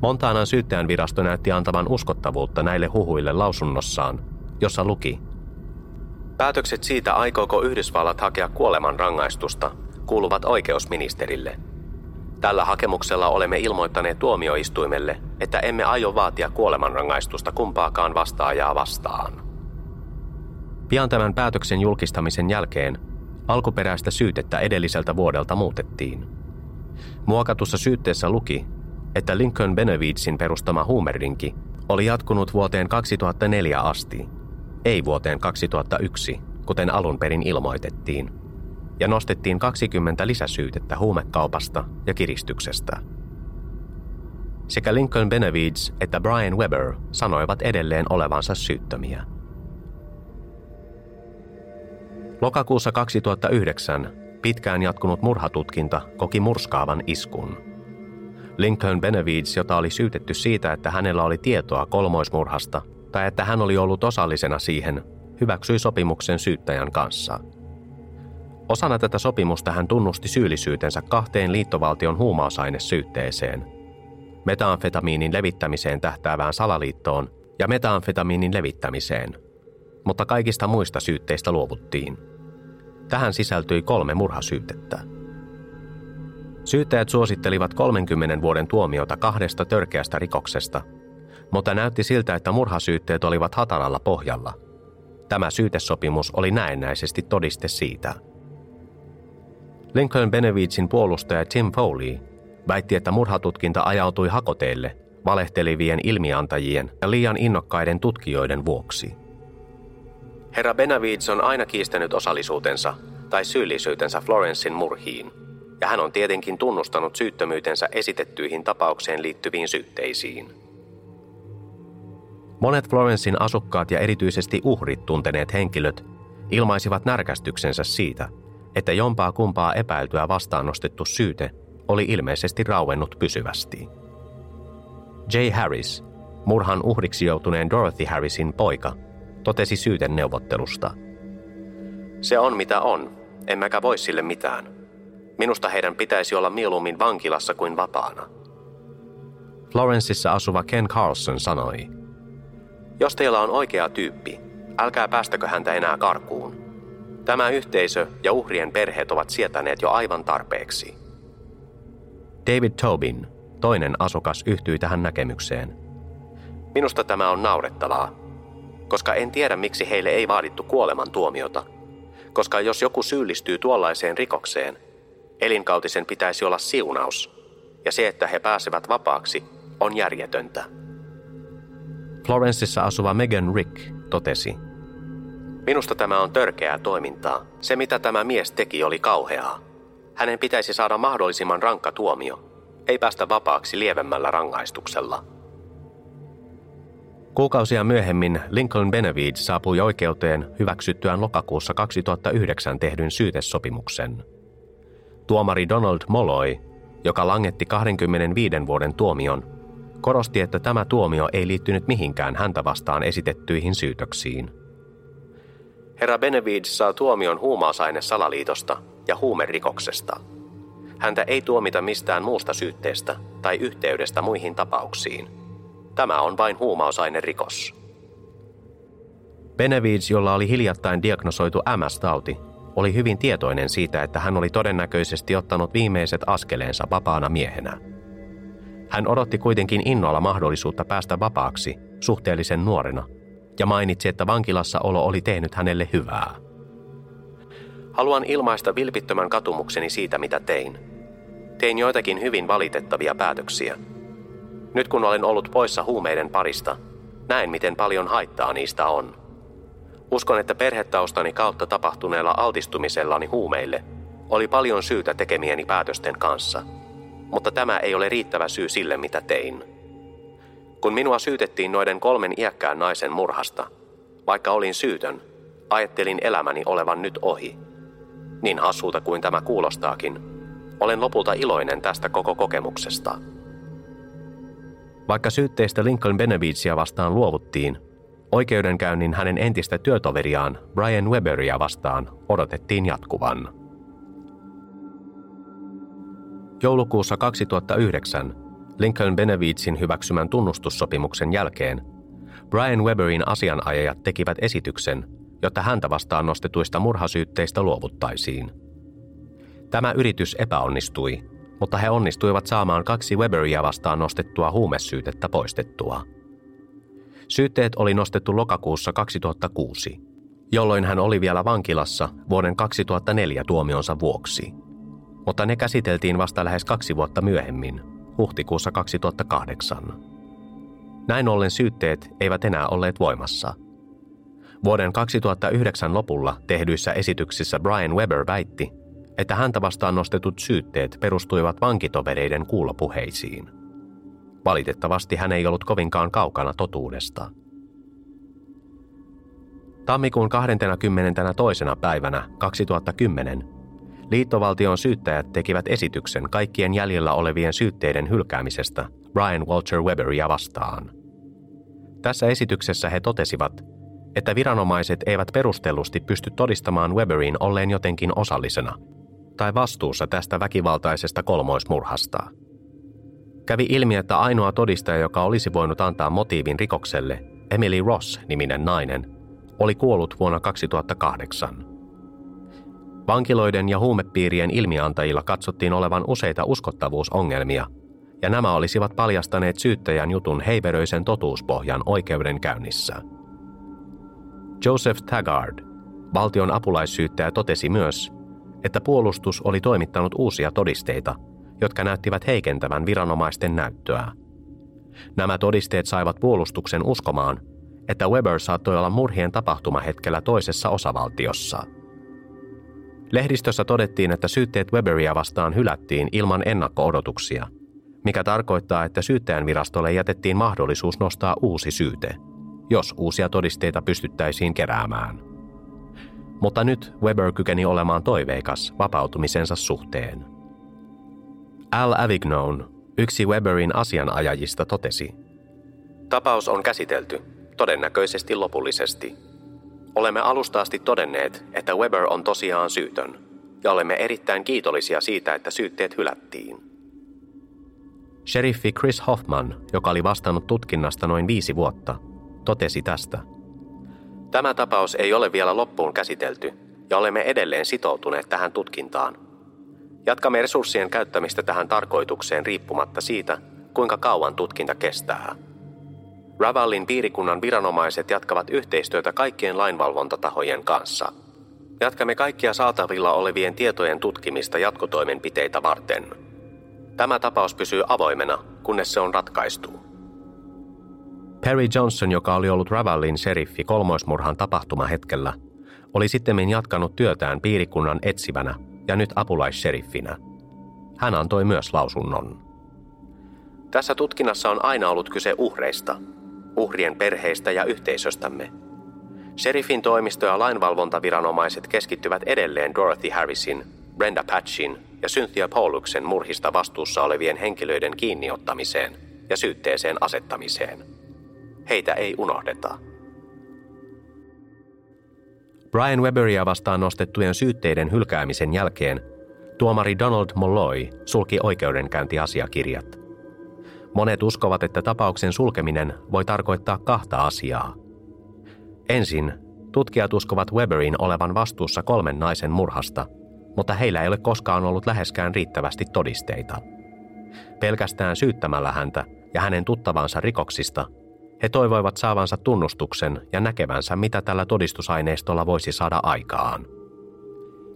Montanan syyttäjän virasto näytti antavan uskottavuutta näille huhuille lausunnossaan, jossa luki Päätökset siitä, aikooko Yhdysvallat hakea kuolemanrangaistusta, kuuluvat oikeusministerille – Tällä hakemuksella olemme ilmoittaneet tuomioistuimelle, että emme aio vaatia kuolemanrangaistusta kumpaakaan vastaajaa vastaan. Pian tämän päätöksen julkistamisen jälkeen alkuperäistä syytettä edelliseltä vuodelta muutettiin. Muokatussa syytteessä luki, että Lincoln Benevidesin perustama huumerinki oli jatkunut vuoteen 2004 asti, ei vuoteen 2001, kuten alun perin ilmoitettiin, ja nostettiin 20 lisäsyytettä huumekaupasta ja kiristyksestä. Sekä Lincoln Benevides että Brian Weber sanoivat edelleen olevansa syyttömiä. Lokakuussa 2009 pitkään jatkunut murhatutkinta koki murskaavan iskun. Lincoln Benevides, jota oli syytetty siitä, että hänellä oli tietoa kolmoismurhasta tai että hän oli ollut osallisena siihen, hyväksyi sopimuksen syyttäjän kanssa. Osana tätä sopimusta hän tunnusti syyllisyytensä kahteen liittovaltion huumausainesyytteeseen. Metamfetamiinin levittämiseen tähtäävään salaliittoon ja metamfetamiinin levittämiseen. Mutta kaikista muista syytteistä luovuttiin. Tähän sisältyi kolme murhasyytettä. Syyttäjät suosittelivat 30 vuoden tuomiota kahdesta törkeästä rikoksesta, mutta näytti siltä, että murhasyytteet olivat hataralla pohjalla. Tämä syytesopimus oli näennäisesti todiste siitä. Lincoln Benevidesin puolustaja Tim Foley väitti, että murhatutkinta ajautui hakoteelle valehtelivien ilmiantajien ja liian innokkaiden tutkijoiden vuoksi – Herra Benavides on aina kiistänyt osallisuutensa tai syyllisyytensä Florensin murhiin, ja hän on tietenkin tunnustanut syyttömyytensä esitettyihin tapaukseen liittyviin syytteisiin. Monet Florensin asukkaat ja erityisesti uhrit tunteneet henkilöt ilmaisivat närkästyksensä siitä, että jompaa kumpaa epäiltyä vastaannostettu syyte oli ilmeisesti rauennut pysyvästi. J. Harris, murhan uhriksi joutuneen Dorothy Harrisin poika, totesi syyten neuvottelusta. Se on mitä on, emmekä voi sille mitään. Minusta heidän pitäisi olla mieluummin vankilassa kuin vapaana. Florenceissa asuva Ken Carlson sanoi, Jos teillä on oikea tyyppi, älkää päästäkö häntä enää karkuun. Tämä yhteisö ja uhrien perheet ovat sietäneet jo aivan tarpeeksi. David Tobin, toinen asukas, yhtyi tähän näkemykseen. Minusta tämä on naurettavaa, koska en tiedä miksi heille ei vaadittu kuolemantuomiota. Koska jos joku syyllistyy tuollaiseen rikokseen, elinkautisen pitäisi olla siunaus, ja se, että he pääsevät vapaaksi, on järjetöntä. Florenceissa asuva Megan Rick totesi, Minusta tämä on törkeää toimintaa. Se, mitä tämä mies teki, oli kauheaa. Hänen pitäisi saada mahdollisimman rankka tuomio, ei päästä vapaaksi lievemmällä rangaistuksella. Kuukausia myöhemmin Lincoln Benevide saapui oikeuteen hyväksyttyään lokakuussa 2009 tehdyn syytesopimuksen. Tuomari Donald Molloy, joka langetti 25 vuoden tuomion, korosti, että tämä tuomio ei liittynyt mihinkään häntä vastaan esitettyihin syytöksiin. Herra Benevide saa tuomion huumausaine salaliitosta ja huumerikoksesta. Häntä ei tuomita mistään muusta syytteestä tai yhteydestä muihin tapauksiin – Tämä on vain huumausainerikos. Benevides, jolla oli hiljattain diagnosoitu MS-tauti, oli hyvin tietoinen siitä, että hän oli todennäköisesti ottanut viimeiset askeleensa vapaana miehenä. Hän odotti kuitenkin innolla mahdollisuutta päästä vapaaksi suhteellisen nuorena ja mainitsi, että vankilassa olo oli tehnyt hänelle hyvää. Haluan ilmaista vilpittömän katumukseni siitä, mitä tein. Tein joitakin hyvin valitettavia päätöksiä – nyt kun olen ollut poissa huumeiden parista, näen miten paljon haittaa niistä on. Uskon, että perhetaustani kautta tapahtuneella altistumisellani huumeille oli paljon syytä tekemieni päätösten kanssa, mutta tämä ei ole riittävä syy sille, mitä tein. Kun minua syytettiin noiden kolmen iäkkään naisen murhasta, vaikka olin syytön, ajattelin elämäni olevan nyt ohi. Niin hassulta kuin tämä kuulostaakin, olen lopulta iloinen tästä koko kokemuksesta. Vaikka syytteistä Lincoln Benevidesia vastaan luovuttiin, oikeudenkäynnin hänen entistä työtoveriaan Brian Weberia vastaan odotettiin jatkuvan. Joulukuussa 2009 Lincoln Benevidesin hyväksymän tunnustussopimuksen jälkeen Brian Weberin asianajajat tekivät esityksen, jotta häntä vastaan nostetuista murhasyytteistä luovuttaisiin. Tämä yritys epäonnistui mutta he onnistuivat saamaan kaksi Weberia vastaan nostettua huumesyytettä poistettua. Syytteet oli nostettu lokakuussa 2006, jolloin hän oli vielä vankilassa vuoden 2004 tuomionsa vuoksi. Mutta ne käsiteltiin vasta lähes kaksi vuotta myöhemmin, huhtikuussa 2008. Näin ollen syytteet eivät enää olleet voimassa. Vuoden 2009 lopulla tehdyissä esityksissä Brian Weber väitti, että häntä vastaan nostetut syytteet perustuivat vankitovereiden kuulopuheisiin. Valitettavasti hän ei ollut kovinkaan kaukana totuudesta. Tammikuun 22. päivänä 2010 liittovaltion syyttäjät tekivät esityksen kaikkien jäljellä olevien syytteiden hylkäämisestä Brian Walter Weberia vastaan. Tässä esityksessä he totesivat, että viranomaiset eivät perustellusti pysty todistamaan Weberin olleen jotenkin osallisena tai vastuussa tästä väkivaltaisesta kolmoismurhasta. Kävi ilmi, että ainoa todistaja, joka olisi voinut antaa motiivin rikokselle, Emily Ross-niminen nainen, oli kuollut vuonna 2008. Vankiloiden ja huumepiirien ilmiantajilla katsottiin olevan useita uskottavuusongelmia, ja nämä olisivat paljastaneet syyttäjän jutun heiveröisen totuuspohjan oikeudenkäynnissä. Joseph Taggart, valtion apulaissyyttäjä, totesi myös, että puolustus oli toimittanut uusia todisteita, jotka näyttivät heikentävän viranomaisten näyttöä. Nämä todisteet saivat puolustuksen uskomaan, että Weber saattoi olla murhien tapahtumahetkellä toisessa osavaltiossa. Lehdistössä todettiin, että syytteet Weberia vastaan hylättiin ilman ennakko-odotuksia, mikä tarkoittaa, että syyttäjän virastolle jätettiin mahdollisuus nostaa uusi syyte, jos uusia todisteita pystyttäisiin keräämään. Mutta nyt Weber kykeni olemaan toiveikas vapautumisensa suhteen. Al Avignon, yksi Weberin asianajajista, totesi, Tapaus on käsitelty, todennäköisesti lopullisesti. Olemme alusta asti todenneet, että Weber on tosiaan syytön, ja olemme erittäin kiitollisia siitä, että syytteet hylättiin. Sheriffi Chris Hoffman, joka oli vastannut tutkinnasta noin viisi vuotta, totesi tästä. Tämä tapaus ei ole vielä loppuun käsitelty, ja olemme edelleen sitoutuneet tähän tutkintaan. Jatkamme resurssien käyttämistä tähän tarkoitukseen riippumatta siitä, kuinka kauan tutkinta kestää. Ravallin piirikunnan viranomaiset jatkavat yhteistyötä kaikkien lainvalvontatahojen kanssa. Jatkamme kaikkia saatavilla olevien tietojen tutkimista jatkotoimenpiteitä varten. Tämä tapaus pysyy avoimena, kunnes se on ratkaistu. Perry Johnson, joka oli ollut Ravallin seriffi kolmoismurhan tapahtumahetkellä, oli sittemmin jatkanut työtään piirikunnan etsivänä ja nyt apulaisseriffinä. Hän antoi myös lausunnon. Tässä tutkinnassa on aina ollut kyse uhreista, uhrien perheistä ja yhteisöstämme. Sheriffin toimisto ja lainvalvontaviranomaiset keskittyvät edelleen Dorothy Harrisin, Brenda Patchin ja Cynthia Polluksen murhista vastuussa olevien henkilöiden kiinniottamiseen ja syytteeseen asettamiseen. Heitä ei unohdeta. Brian Weberia vastaan nostettujen syytteiden hylkäämisen jälkeen tuomari Donald Molloy sulki oikeudenkäyntiasiakirjat. Monet uskovat, että tapauksen sulkeminen voi tarkoittaa kahta asiaa. Ensin, tutkijat uskovat Weberin olevan vastuussa kolmen naisen murhasta, mutta heillä ei ole koskaan ollut läheskään riittävästi todisteita. Pelkästään syyttämällä häntä ja hänen tuttavansa rikoksista, he toivoivat saavansa tunnustuksen ja näkevänsä, mitä tällä todistusaineistolla voisi saada aikaan.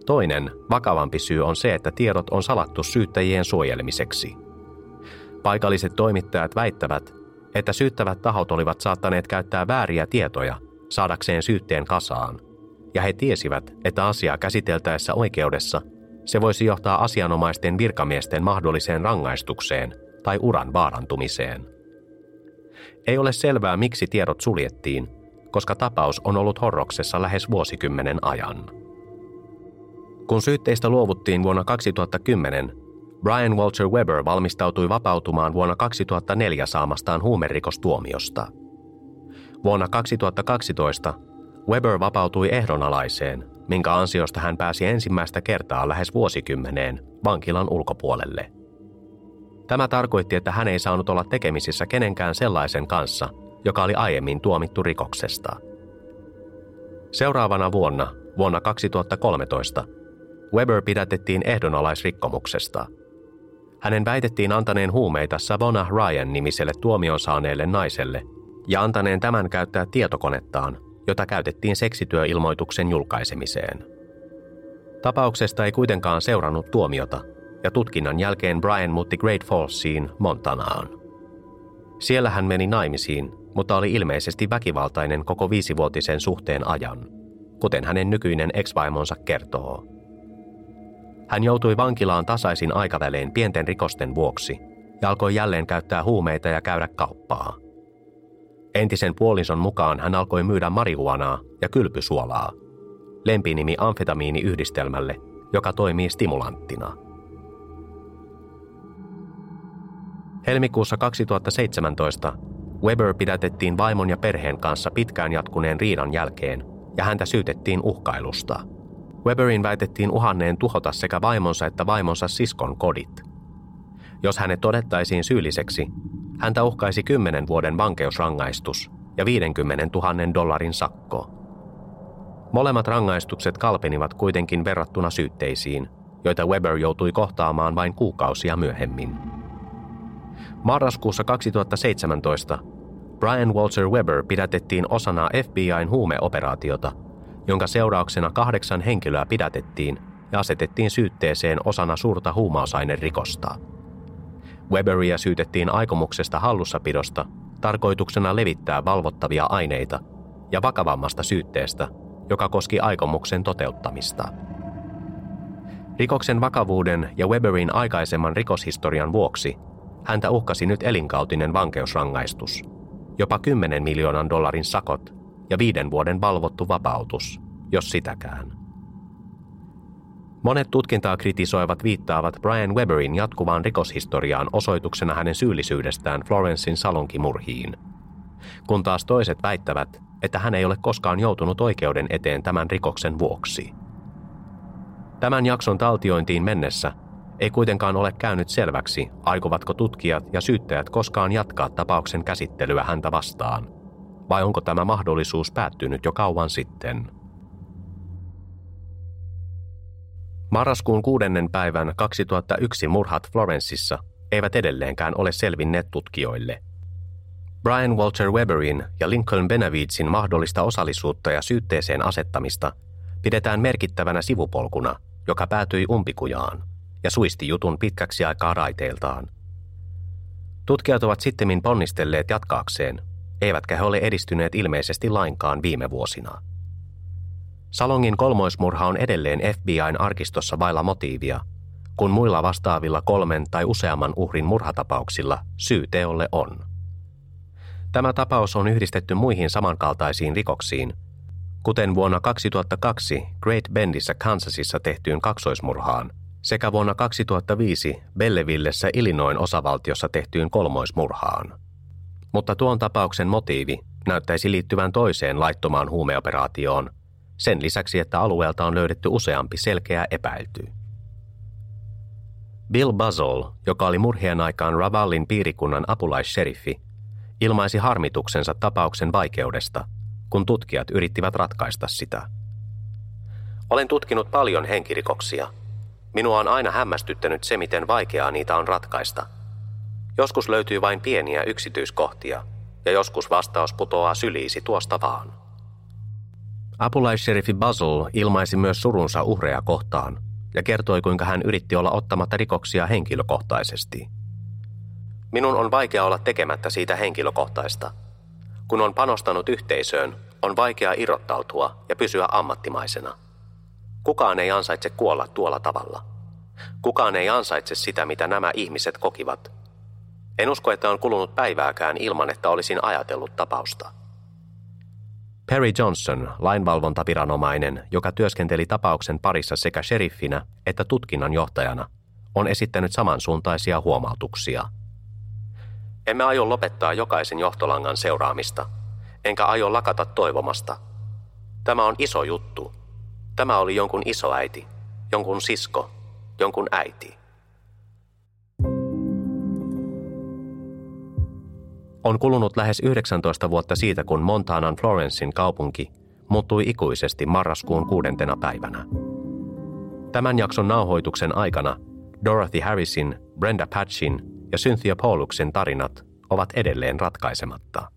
Toinen, vakavampi syy on se, että tiedot on salattu syyttäjien suojelemiseksi – Paikalliset toimittajat väittävät, että syyttävät tahot olivat saattaneet käyttää vääriä tietoja saadakseen syytteen kasaan, ja he tiesivät, että asiaa käsiteltäessä oikeudessa se voisi johtaa asianomaisten virkamiesten mahdolliseen rangaistukseen tai uran vaarantumiseen. Ei ole selvää, miksi tiedot suljettiin, koska tapaus on ollut horroksessa lähes vuosikymmenen ajan. Kun syytteistä luovuttiin vuonna 2010, Brian Walter Weber valmistautui vapautumaan vuonna 2004 saamastaan huumerikostuomiosta. Vuonna 2012 Weber vapautui ehdonalaiseen, minkä ansiosta hän pääsi ensimmäistä kertaa lähes vuosikymmeneen vankilan ulkopuolelle. Tämä tarkoitti, että hän ei saanut olla tekemisissä kenenkään sellaisen kanssa, joka oli aiemmin tuomittu rikoksesta. Seuraavana vuonna, vuonna 2013, Weber pidätettiin ehdonalaisrikkomuksesta – hänen väitettiin antaneen huumeita Savona Ryan-nimiselle tuomion saaneelle naiselle ja antaneen tämän käyttää tietokonettaan, jota käytettiin seksityöilmoituksen julkaisemiseen. Tapauksesta ei kuitenkaan seurannut tuomiota, ja tutkinnan jälkeen Brian muutti Great Fallsiin, Montanaan. Siellä hän meni naimisiin, mutta oli ilmeisesti väkivaltainen koko viisivuotisen suhteen ajan, kuten hänen nykyinen ex-vaimonsa kertoo. Hän joutui vankilaan tasaisin aikavälein pienten rikosten vuoksi ja alkoi jälleen käyttää huumeita ja käydä kauppaa. Entisen puolison mukaan hän alkoi myydä marihuanaa ja kylpysuolaa, lempinimi amfetamiiniyhdistelmälle, joka toimii stimulanttina. Helmikuussa 2017 Weber pidätettiin vaimon ja perheen kanssa pitkään jatkuneen riidan jälkeen ja häntä syytettiin uhkailusta. Weberin väitettiin uhanneen tuhota sekä vaimonsa että vaimonsa siskon kodit. Jos hänet todettaisiin syylliseksi, häntä uhkaisi 10 vuoden vankeusrangaistus ja 50 000 dollarin sakko. Molemmat rangaistukset kalpenivat kuitenkin verrattuna syytteisiin, joita Weber joutui kohtaamaan vain kuukausia myöhemmin. Marraskuussa 2017 Brian Walter Weber pidätettiin osana FBIn huumeoperaatiota, jonka seurauksena kahdeksan henkilöä pidätettiin ja asetettiin syytteeseen osana suurta huumausainerikosta. Weberia syytettiin aikomuksesta hallussapidosta tarkoituksena levittää valvottavia aineita ja vakavammasta syytteestä, joka koski aikomuksen toteuttamista. Rikoksen vakavuuden ja Weberin aikaisemman rikoshistorian vuoksi häntä uhkasi nyt elinkautinen vankeusrangaistus, jopa 10 miljoonan dollarin sakot ja viiden vuoden valvottu vapautus, jos sitäkään. Monet tutkintaa kritisoivat viittaavat Brian Weberin jatkuvaan rikoshistoriaan osoituksena hänen syyllisyydestään Florencein salonkimurhiin, kun taas toiset väittävät, että hän ei ole koskaan joutunut oikeuden eteen tämän rikoksen vuoksi. Tämän jakson taltiointiin mennessä ei kuitenkaan ole käynyt selväksi, aikovatko tutkijat ja syyttäjät koskaan jatkaa tapauksen käsittelyä häntä vastaan, vai onko tämä mahdollisuus päättynyt jo kauan sitten. Marraskuun kuudennen päivän 2001 murhat Florenceissa eivät edelleenkään ole selvinneet tutkijoille. Brian Walter Weberin ja Lincoln Benavidezin mahdollista osallisuutta ja syytteeseen asettamista pidetään merkittävänä sivupolkuna, joka päätyi umpikujaan – ja suisti jutun pitkäksi aikaa raiteiltaan. Tutkijat ovat sittemmin ponnistelleet jatkaakseen, eivätkä he ole edistyneet ilmeisesti lainkaan viime vuosina. Salongin kolmoismurha on edelleen FBIn arkistossa vailla motiivia, kun muilla vastaavilla kolmen tai useamman uhrin murhatapauksilla syy teolle on. Tämä tapaus on yhdistetty muihin samankaltaisiin rikoksiin, kuten vuonna 2002 Great Bendissä Kansasissa tehtyyn kaksoismurhaan – sekä vuonna 2005 Bellevillessä Illinoin osavaltiossa tehtyyn kolmoismurhaan. Mutta tuon tapauksen motiivi näyttäisi liittyvän toiseen laittomaan huumeoperaatioon, sen lisäksi että alueelta on löydetty useampi selkeä epäilty. Bill Buzzell, joka oli murhien aikaan Ravallin piirikunnan apulaisseriffi, ilmaisi harmituksensa tapauksen vaikeudesta, kun tutkijat yrittivät ratkaista sitä. Olen tutkinut paljon henkirikoksia – Minua on aina hämmästyttänyt se, miten vaikeaa niitä on ratkaista. Joskus löytyy vain pieniä yksityiskohtia, ja joskus vastaus putoaa syliisi tuosta vaan. Apulaissherifi Basil ilmaisi myös surunsa uhreja kohtaan ja kertoi, kuinka hän yritti olla ottamatta rikoksia henkilökohtaisesti. Minun on vaikea olla tekemättä siitä henkilökohtaista. Kun on panostanut yhteisöön, on vaikea irrottautua ja pysyä ammattimaisena – Kukaan ei ansaitse kuolla tuolla tavalla. Kukaan ei ansaitse sitä, mitä nämä ihmiset kokivat. En usko, että on kulunut päivääkään ilman, että olisin ajatellut tapausta. Perry Johnson, lainvalvontaviranomainen, joka työskenteli tapauksen parissa sekä sheriffinä että tutkinnan johtajana, on esittänyt samansuuntaisia huomautuksia. Emme aio lopettaa jokaisen johtolangan seuraamista, enkä aio lakata toivomasta. Tämä on iso juttu, Tämä oli jonkun isoäiti, jonkun sisko, jonkun äiti. On kulunut lähes 19 vuotta siitä, kun Montanan Florencein kaupunki muuttui ikuisesti marraskuun kuudentena päivänä. Tämän jakson nauhoituksen aikana Dorothy Harrisin, Brenda Patchin ja Cynthia Pauluksen tarinat ovat edelleen ratkaisematta.